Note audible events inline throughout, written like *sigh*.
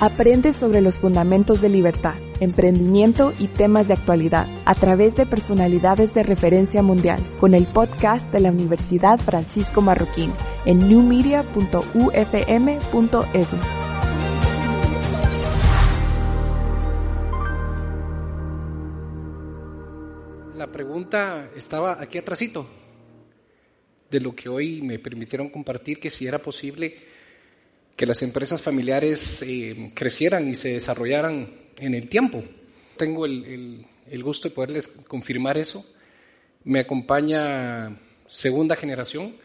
Aprende sobre los fundamentos de libertad, emprendimiento y temas de actualidad a través de personalidades de referencia mundial con el podcast de la Universidad Francisco Marroquín en newmedia.ufm.edu. La pregunta estaba aquí atrásito de lo que hoy me permitieron compartir, que si era posible que las empresas familiares eh, crecieran y se desarrollaran en el tiempo. Tengo el, gusto de poderles confirmar eso. Me acompaña segunda generación,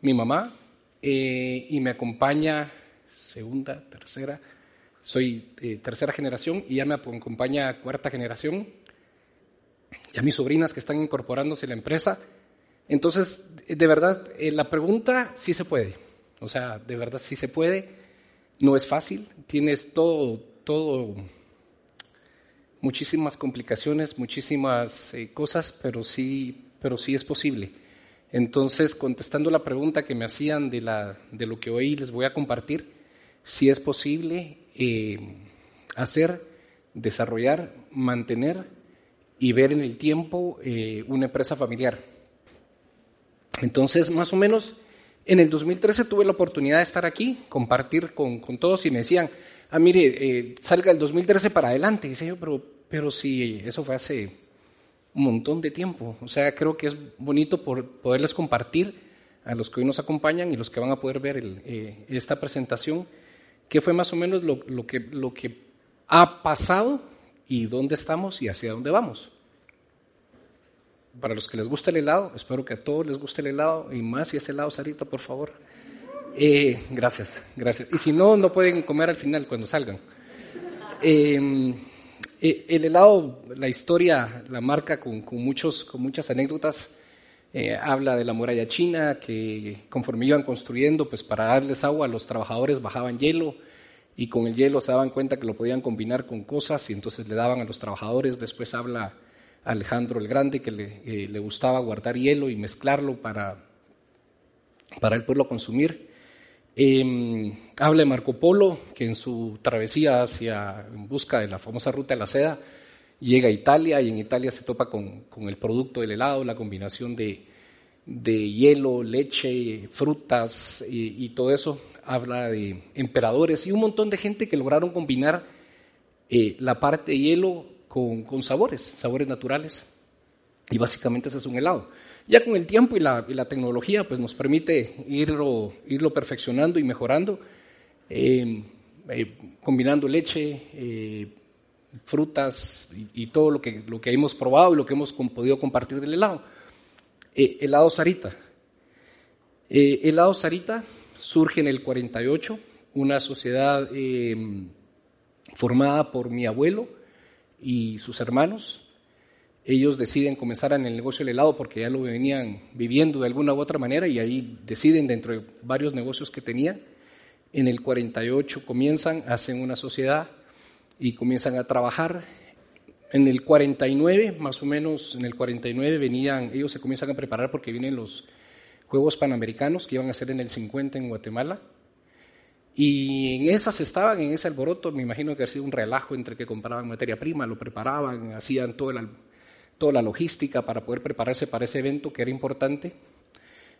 mi mamá, eh, y me acompaña segunda, tercera, soy eh, tercera generación y ya me acompaña cuarta generación, y a mis sobrinas que están incorporándose a la empresa. Entonces, de verdad, la pregunta sí se puede. O sea, de verdad sí se puede. No es fácil. Tienes todo, todo, muchísimas complicaciones, muchísimas eh, cosas, pero sí, pero sí es posible. Entonces, contestando la pregunta que me hacían de, la, de lo que hoy les voy a compartir, sí es posible eh, hacer, desarrollar, mantener y ver en el tiempo eh, una empresa familiar. Entonces, más o menos, en el 2013 tuve la oportunidad de estar aquí, compartir con, todos y me decían, ah, mire, eh, salga el 2013 para adelante. Y decía yo, pero, pero sí, eso fue hace un montón de tiempo. O sea, creo que es bonito por poderles compartir a los que hoy nos acompañan y los que van a poder ver eh, esta presentación, qué fue más o menos lo, que, lo que ha pasado y dónde estamos y hacia dónde vamos para los que les gusta el helado, espero que a todos les guste el helado y más si es helado, Sarita, por favor. Eh, gracias, gracias. Y si no, no pueden comer al final cuando salgan. Em, eh, el helado, la historia la marca con, muchos, con muchas anécdotas. Eh, habla de la muralla china, que conforme iban construyendo, pues para darles agua, los trabajadores bajaban hielo y con el hielo se daban cuenta que lo podían combinar con cosas y entonces le daban a los trabajadores. Después habla Alejandro el Grande, que eh, le, gustaba guardar hielo y mezclarlo para, para el pueblo consumir. Em, habla de Marco Polo, que en su travesía hacia, en busca de la famosa ruta de la seda, llega a Italia y en Italia se topa con, el producto del helado, la combinación de, hielo, leche, frutas y, todo eso. Habla de emperadores y un montón de gente que lograron combinar eh, la parte de hielo con, sabores, sabores naturales. Y básicamente ese es un helado. Ya con el tiempo y la, tecnología pues nos permite irlo, irlo perfeccionando y mejorando, em, eh, combinando leche, eh, frutas y, todo lo que, lo que hemos probado y lo que hemos podido compartir del helado. Eh, helado Sarita. helado Sarita surge en el 48, una sociedad em, formada por mi abuelo, y sus hermanos. Ellos deciden comenzar en el negocio del helado porque ya lo venían viviendo de alguna u otra manera y ahí deciden dentro de varios negocios que tenían. En el 48 comienzan, hacen una sociedad y comienzan a trabajar. En el 49, más o menos, en el 49 venían, ellos se comienzan a preparar porque vienen los Juegos Panamericanos que iban a ser en el 50 en Guatemala. Y en esas estaban, en ese alboroto, me imagino que ha sido un relajo entre que compraban materia prima, lo preparaban, hacían toda la, logística para poder prepararse para ese evento que era importante.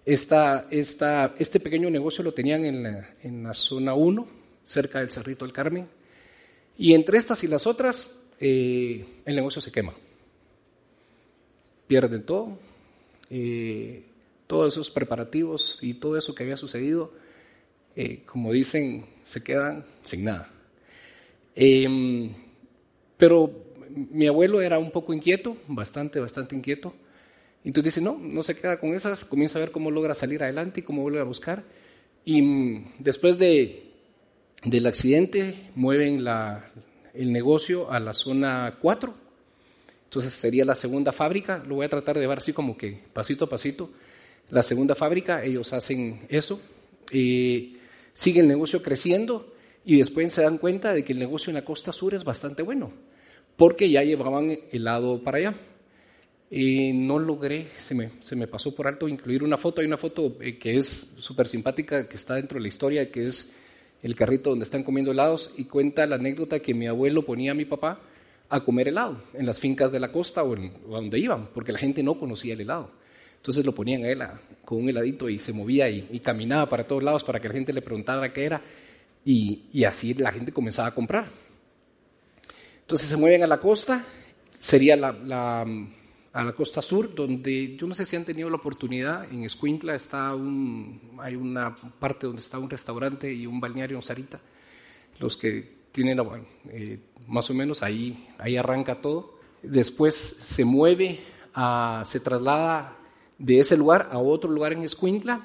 Este pequeño negocio lo tenían en la, en la zona 1, cerca del Cerrito del Carmen. Y entre estas y las otras, eh, el negocio se quema. Pierden todo, eh, todos esos preparativos y todo eso que había sucedido eh, como dicen, se quedan sin nada. Em, pero mi abuelo era un poco inquieto, bastante, bastante inquieto. Entonces dice, no, no se queda con esas, comienza a ver cómo logra salir adelante y cómo vuelve a buscar. Y mm, después de, del accidente mueven la, el negocio a la zona 4. Entonces sería la segunda fábrica. Lo voy a tratar de llevar así como que pasito a pasito. La segunda fábrica, ellos hacen eso. Eh, sigue el negocio creciendo y después se dan cuenta de que el negocio en la costa sur es bastante bueno, porque ya llevaban helado para allá. Y no logré, se me, se me pasó por alto incluir una foto. Hay una foto eh, que es súper simpática, que está dentro de la historia, que es el carrito donde están comiendo helados y cuenta la anécdota que mi abuelo ponía a mi papá a comer helado en las fincas de la costa o, en, donde iban, porque la gente no conocía el helado. Entonces lo ponían a él con un heladito y se movía y, caminaba para todos lados para que la gente le preguntara qué era y, así la gente comenzaba a comprar. Entonces se mueven a la costa, sería a la costa sur, donde yo no sé si han tenido la oportunidad, en Escuintla está un, hay una parte donde está un restaurante y un balneario en Sarita. Los que tienen, eh, más o menos, ahí, ahí arranca todo. Después se mueve, se traslada de ese lugar a otro lugar en Escuintla.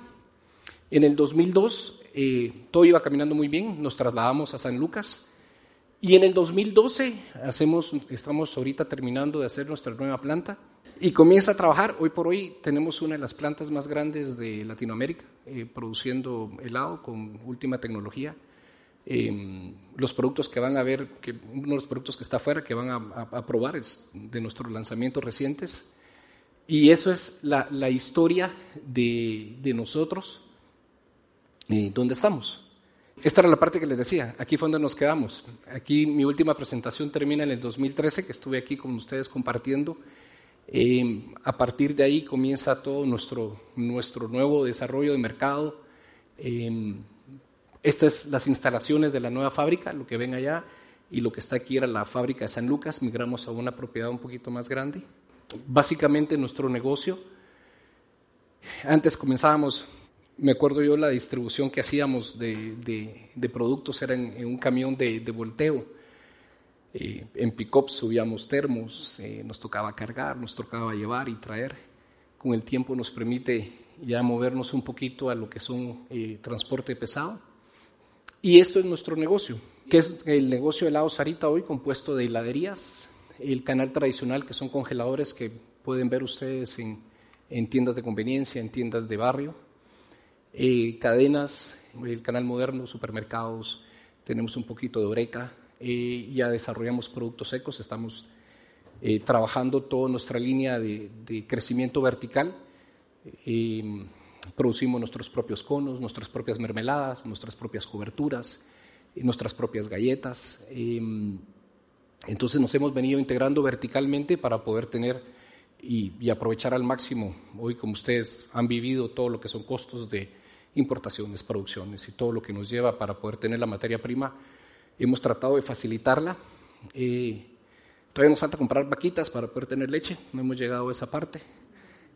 En el 2002 eh, todo iba caminando muy bien, nos trasladamos a San Lucas. Y en el 2012 hacemos, estamos ahorita terminando de hacer nuestra nueva planta y comienza a trabajar. Hoy por hoy tenemos una de las plantas más grandes de Latinoamérica, eh, produciendo helado con última tecnología. Em, los productos que van a ver, que uno de los productos que está afuera, que van a, probar, es de nuestros lanzamientos recientes. Y eso es la, historia de, nosotros, eh, donde estamos. Esta era la parte que les decía, aquí fue donde nos quedamos. Aquí mi última presentación termina en el 2013, que estuve aquí con ustedes compartiendo. Em, a partir de ahí comienza todo nuestro, nuestro nuevo desarrollo de mercado. Eh, estas son las instalaciones de la nueva fábrica, lo que ven allá, y lo que está aquí era la fábrica de San Lucas. Migramos a una propiedad un poquito más grande. Básicamente nuestro negocio, antes comenzábamos, me acuerdo yo la distribución que hacíamos de, de, productos era en, un camión de, de volteo eh, en pick-up subíamos termos, eh, nos tocaba cargar, nos tocaba llevar y traer. Con el tiempo nos permite ya movernos un poquito a lo que son eh, transporte pesado. Y esto es nuestro negocio, que es el negocio de helado Sarita hoy compuesto de heladerías, el canal tradicional que son congeladores que pueden ver ustedes en, en tiendas de conveniencia, en tiendas de barrio, cadenas, el canal moderno, supermercados, tenemos un poquito de Oreca, eh, ya desarrollamos productos secos, estamos eh, trabajando toda nuestra línea de, crecimiento vertical. Eh, producimos nuestros propios conos, nuestras propias mermeladas, nuestras propias coberturas, nuestras propias galletas. Entonces nos hemos venido integrando verticalmente para poder tener y, aprovechar al máximo, hoy como ustedes han vivido, todo lo que son costos de importaciones, producciones y todo lo que nos lleva para poder tener la materia prima Hemos tratado de facilitarla. Eh, todavía nos falta comprar vaquitas para poder tener leche, no hemos llegado a esa parte.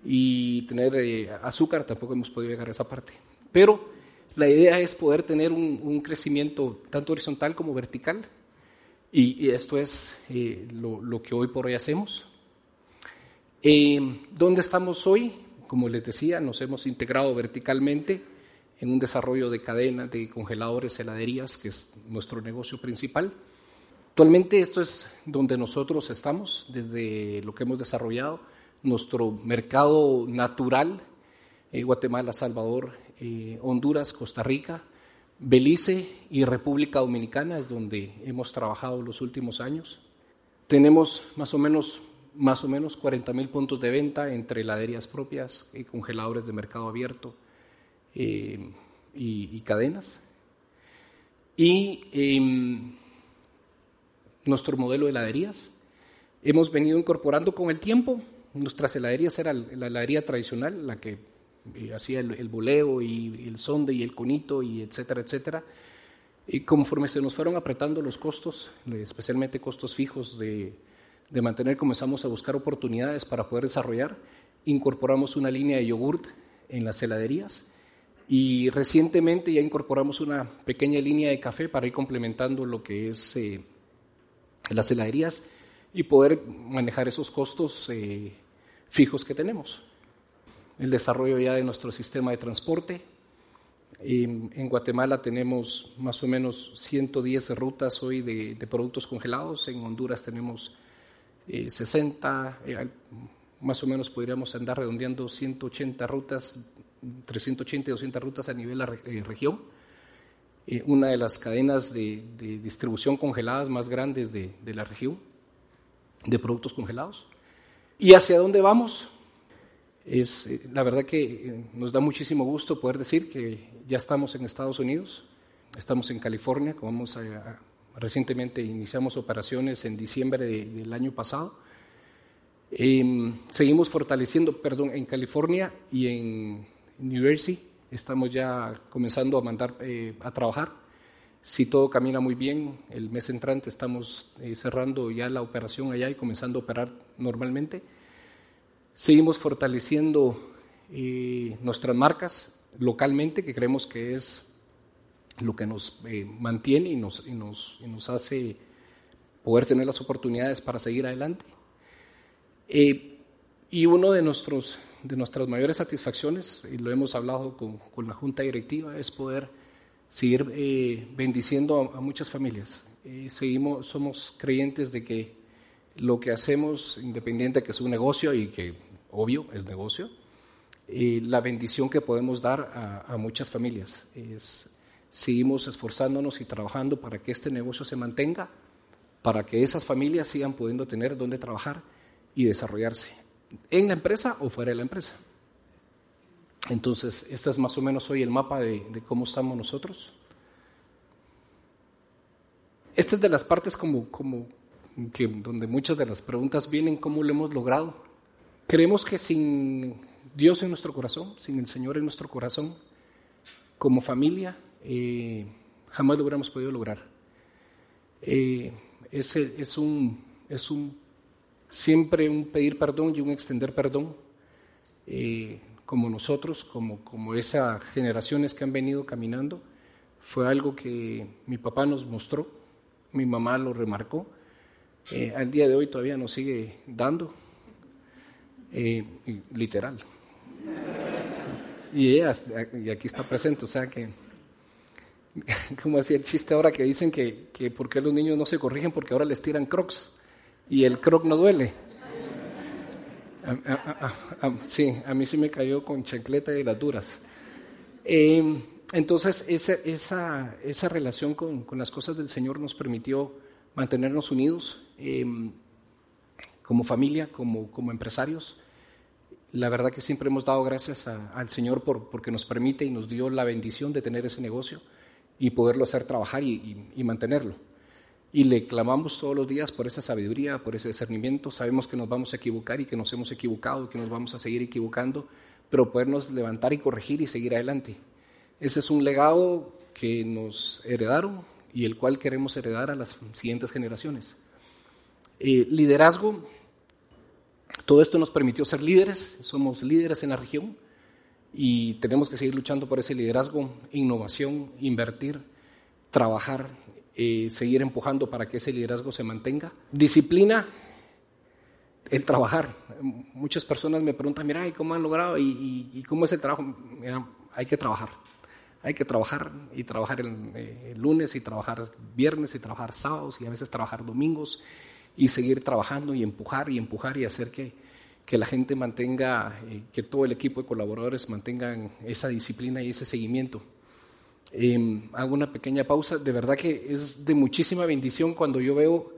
Y tener eh, azúcar, tampoco hemos podido llegar a esa parte. Pero la idea es poder tener un, crecimiento tanto horizontal como vertical. Y, esto es eh, lo, que hoy por hoy hacemos. ¿Dónde estamos hoy? Como les decía, nos hemos integrado verticalmente en un desarrollo de cadenas de congeladores, heladerías, que es nuestro negocio principal. Actualmente esto es donde nosotros estamos, desde lo que hemos desarrollado, nuestro mercado natural, eh, Guatemala, Salvador, eh, Honduras, Costa Rica, Belice y República Dominicana es donde hemos trabajado los últimos años. Tenemos más o menos, más o menos 40 mil puntos de venta entre heladerías propias y congeladores de mercado abierto, eh, y, cadenas. Y em, nuestro modelo de heladerías. Hemos venido incorporando con el tiempo. Nuestras heladerías era la heladería tradicional, la que eh, hacía el, el, boleo y el sonde y el conito y etcétera, etcétera. Y conforme se nos fueron apretando los costos, especialmente costos fijos de, de mantener, comenzamos a buscar oportunidades para poder desarrollar. Incorporamos una línea de yogurt en las heladerías y recientemente ya incorporamos una pequeña línea de café para ir complementando lo que es eh, las heladerías y poder manejar esos costos eh, fijos que tenemos. El desarrollo ya de nuestro sistema de transporte, en Guatemala tenemos más o menos 110 rutas hoy de, productos congelados, en Honduras tenemos 60, más o menos podríamos andar redondeando 180 rutas, 380 y 200 rutas a nivel la región. una de las cadenas de, distribución congeladas más grandes de, de la región, de productos congelados. ¿Y hacia dónde vamos? Es, eh, la verdad que eh, nos da muchísimo gusto poder decir que ya estamos en Estados Unidos, estamos en California, como recientemente iniciamos operaciones en diciembre del año pasado. Em, seguimos fortaleciendo, perdón, en California y en New Jersey, estamos ya comenzando a mandar eh, a trabajar. Si todo camina muy bien, el mes entrante estamos cerrando ya la operación allá y comenzando a operar normalmente. Seguimos fortaleciendo eh, nuestras marcas localmente, que creemos que es lo que nos eh, mantiene y nos, y nos, hace poder tener las oportunidades para seguir adelante. Eh, y uno de, nuestros, de nuestras mayores satisfacciones, y lo hemos hablado con, con la Junta Directiva, es poder seguir bendiciendo a, a, muchas familias. seguimos, somos creyentes de que lo que hacemos, independiente de que es un negocio y que obvio, es negocio, y la bendición que podemos dar a, muchas familias. Es, seguimos esforzándonos y trabajando para que este negocio se mantenga, para que esas familias sigan pudiendo tener donde trabajar y desarrollarse, en la empresa o fuera de la empresa. Entonces, este es más o menos hoy el mapa de, cómo estamos nosotros. Esta es de las partes como que, donde muchas de las preguntas vienen, cómo lo hemos logrado. Creemos que sin Dios en nuestro corazón, sin el Señor en nuestro corazón, como familia, eh, jamás lo hubiéramos podido lograr. Eh, es, es, un, es un, siempre un pedir perdón y un extender perdón, eh, como nosotros, como, como esas generaciones que han venido caminando. Fue algo que mi papá nos mostró, mi mamá lo remarcó, al día de hoy todavía nos sigue dando eh, literal. Y ella, aquí está presente, o sea que, *laughs* como decía el chiste ahora que dicen que, que por qué los niños no se corrigen porque ahora les tiran crocs y el croc no duele. sí, a mí sí me cayó con chancleta y las duras. Eh, entonces, esa, esa, esa relación con, con, las cosas del Señor nos permitió mantenernos unidos eh, como familia, como, como empresarios. La verdad que siempre hemos dado gracias al Señor por, porque nos permite y nos dio la bendición de tener ese negocio y poderlo hacer trabajar y, mantenerlo. Y le clamamos todos los días por esa sabiduría, por ese discernimiento. Sabemos que nos vamos a equivocar y que nos hemos equivocado, que nos vamos a seguir equivocando, pero podernos levantar y corregir y seguir adelante. Ese es un legado que nos heredaron y el cual queremos heredar a las siguientes generaciones. Eh, liderazgo todo esto nos permitió ser líderes, somos líderes en la región y tenemos que seguir luchando por ese liderazgo, innovación, invertir, trabajar, eh, seguir empujando para que ese liderazgo se mantenga. Disciplina, el trabajar. Muchas personas me preguntan, mira, ¿cómo han logrado? ¿Y, cómo es el trabajo? hay que trabajar. Hay que trabajar y trabajar eh, el lunes y trabajar viernes y trabajar sábados y a veces trabajar domingos y seguir trabajando y empujar y empujar y hacer que, que la gente mantenga, eh, que todo el equipo de colaboradores mantengan esa disciplina y ese seguimiento. Em, hago una pequeña pausa. De verdad que es de muchísima bendición cuando yo veo,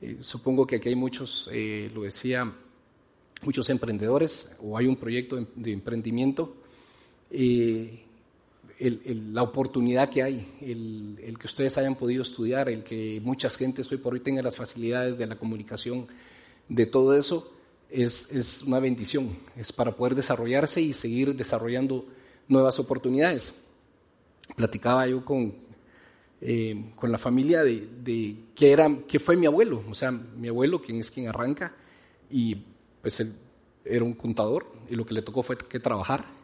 eh, supongo que aquí hay muchos, eh, lo decía, muchos emprendedores o hay un proyecto de, emprendimiento la oportunidad que hay, el, que ustedes hayan podido estudiar, el que muchas gentes hoy por hoy tengan las facilidades de la comunicación, de todo eso, es, es una bendición, es para poder desarrollarse y seguir desarrollando nuevas oportunidades. Platicaba yo con, eh, con la familia de, de que, era, que fue mi abuelo, o sea, mi abuelo, quien es quien arranca, y pues él era un contador, y lo que le tocó fue que trabajar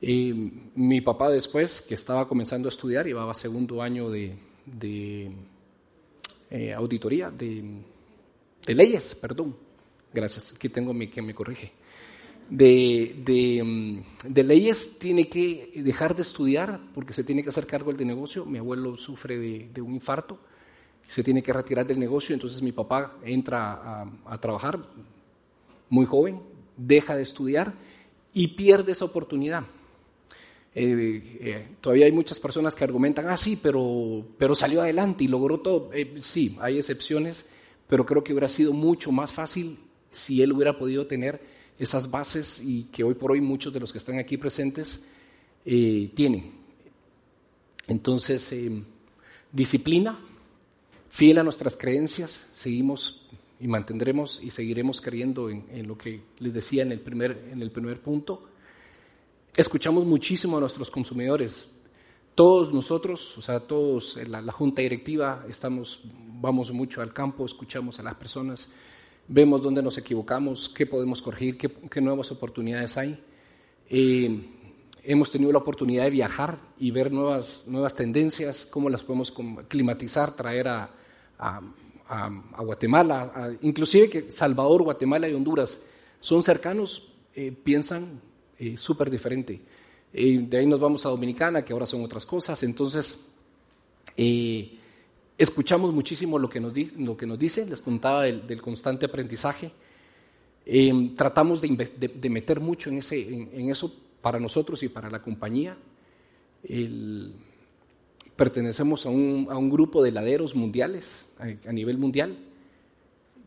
y mi papá después, que estaba comenzando a estudiar, llevaba segundo año de, eh, auditoría, de, leyes, perdón. Gracias, aquí tengo que me corrige. de, mm, de, leyes tiene que dejar de estudiar porque se tiene que hacer cargo del negocio. Mi abuelo sufre de, un infarto, se tiene que retirar del negocio, entonces mi papá entra a, trabajar muy joven, deja de estudiar y pierde esa oportunidad. Eh, eh, todavía hay muchas personas que argumentan, ah, sí, pero, pero salió adelante y logró todo. Eh, sí, hay excepciones, pero creo que hubiera sido mucho más fácil si él hubiera podido tener esas bases y que hoy por hoy muchos de los que están aquí presentes eh, tienen. Entonces, eh, disciplina, fiel a nuestras creencias, seguimos y mantendremos y seguiremos creyendo en, lo que les decía en el, primer, en el primer punto. Escuchamos muchísimo a nuestros consumidores. Todos nosotros, o sea, todos, la, la junta directiva, estamos, vamos mucho al campo, escuchamos a las personas, vemos dónde nos equivocamos, qué podemos corregir, qué, nuevas oportunidades hay. Eh, hemos tenido la oportunidad de viajar y ver nuevas, nuevas tendencias, cómo las podemos climatizar, traer a, Guatemala, inclusive que Salvador, Guatemala y Honduras son cercanos, eh, piensan eh, súper diferente. de ahí nos vamos a Dominicana, que ahora son otras cosas. Entonces, Escuchamos muchísimo lo que nos, lo que nos dice, les contaba del, constante aprendizaje. Em, tratamos de, meter mucho en, ese, en, eso para nosotros y para la compañía. pertenecemos a un, a un, grupo de heladeros mundiales, a, nivel mundial,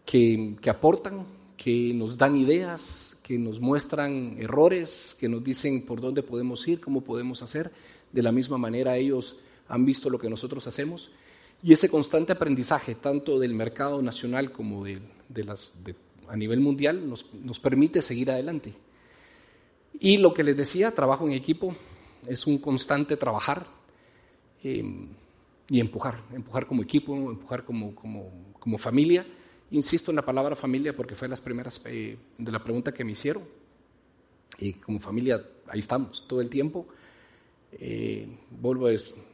que, que, aportan, que nos dan ideas, que nos muestran errores, que nos dicen por dónde podemos ir, cómo podemos hacer. De la misma manera ellos han visto lo que nosotros hacemos y ese constante aprendizaje, tanto del mercado nacional como de, a nivel mundial, nos, permite seguir adelante. Y lo que les decía, trabajo en equipo, es un constante trabajar em, y empujar, empujar como equipo, empujar como, como, familia. Insisto en la palabra familia porque fue las primeras eh, de la pregunta que me hicieron. Y como familia, ahí estamos todo el tiempo. Eh, vuelvo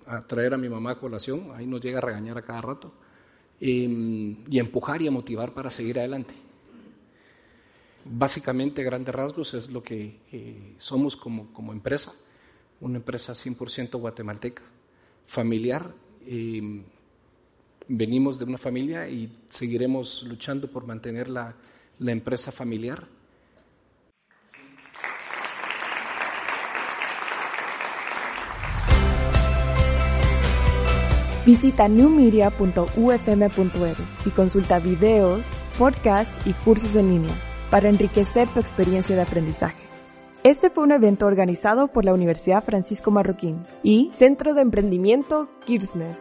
a traer a mi mamá a colación, ahí nos llega a regañar a cada rato, em, y empujar y a motivar para seguir adelante. Básicamente, grandes rasgos, es lo que eh, somos como, como, empresa, una empresa 100% guatemalteca, familiar. Venimos de una familia y seguiremos luchando por mantener la, la empresa familiar Visita newmedia.ufm.edu y consulta videos, podcasts y cursos en línea para enriquecer tu experiencia de aprendizaje. Este fue un evento organizado por la Universidad Francisco Marroquín y Centro de Emprendimiento Kirchner.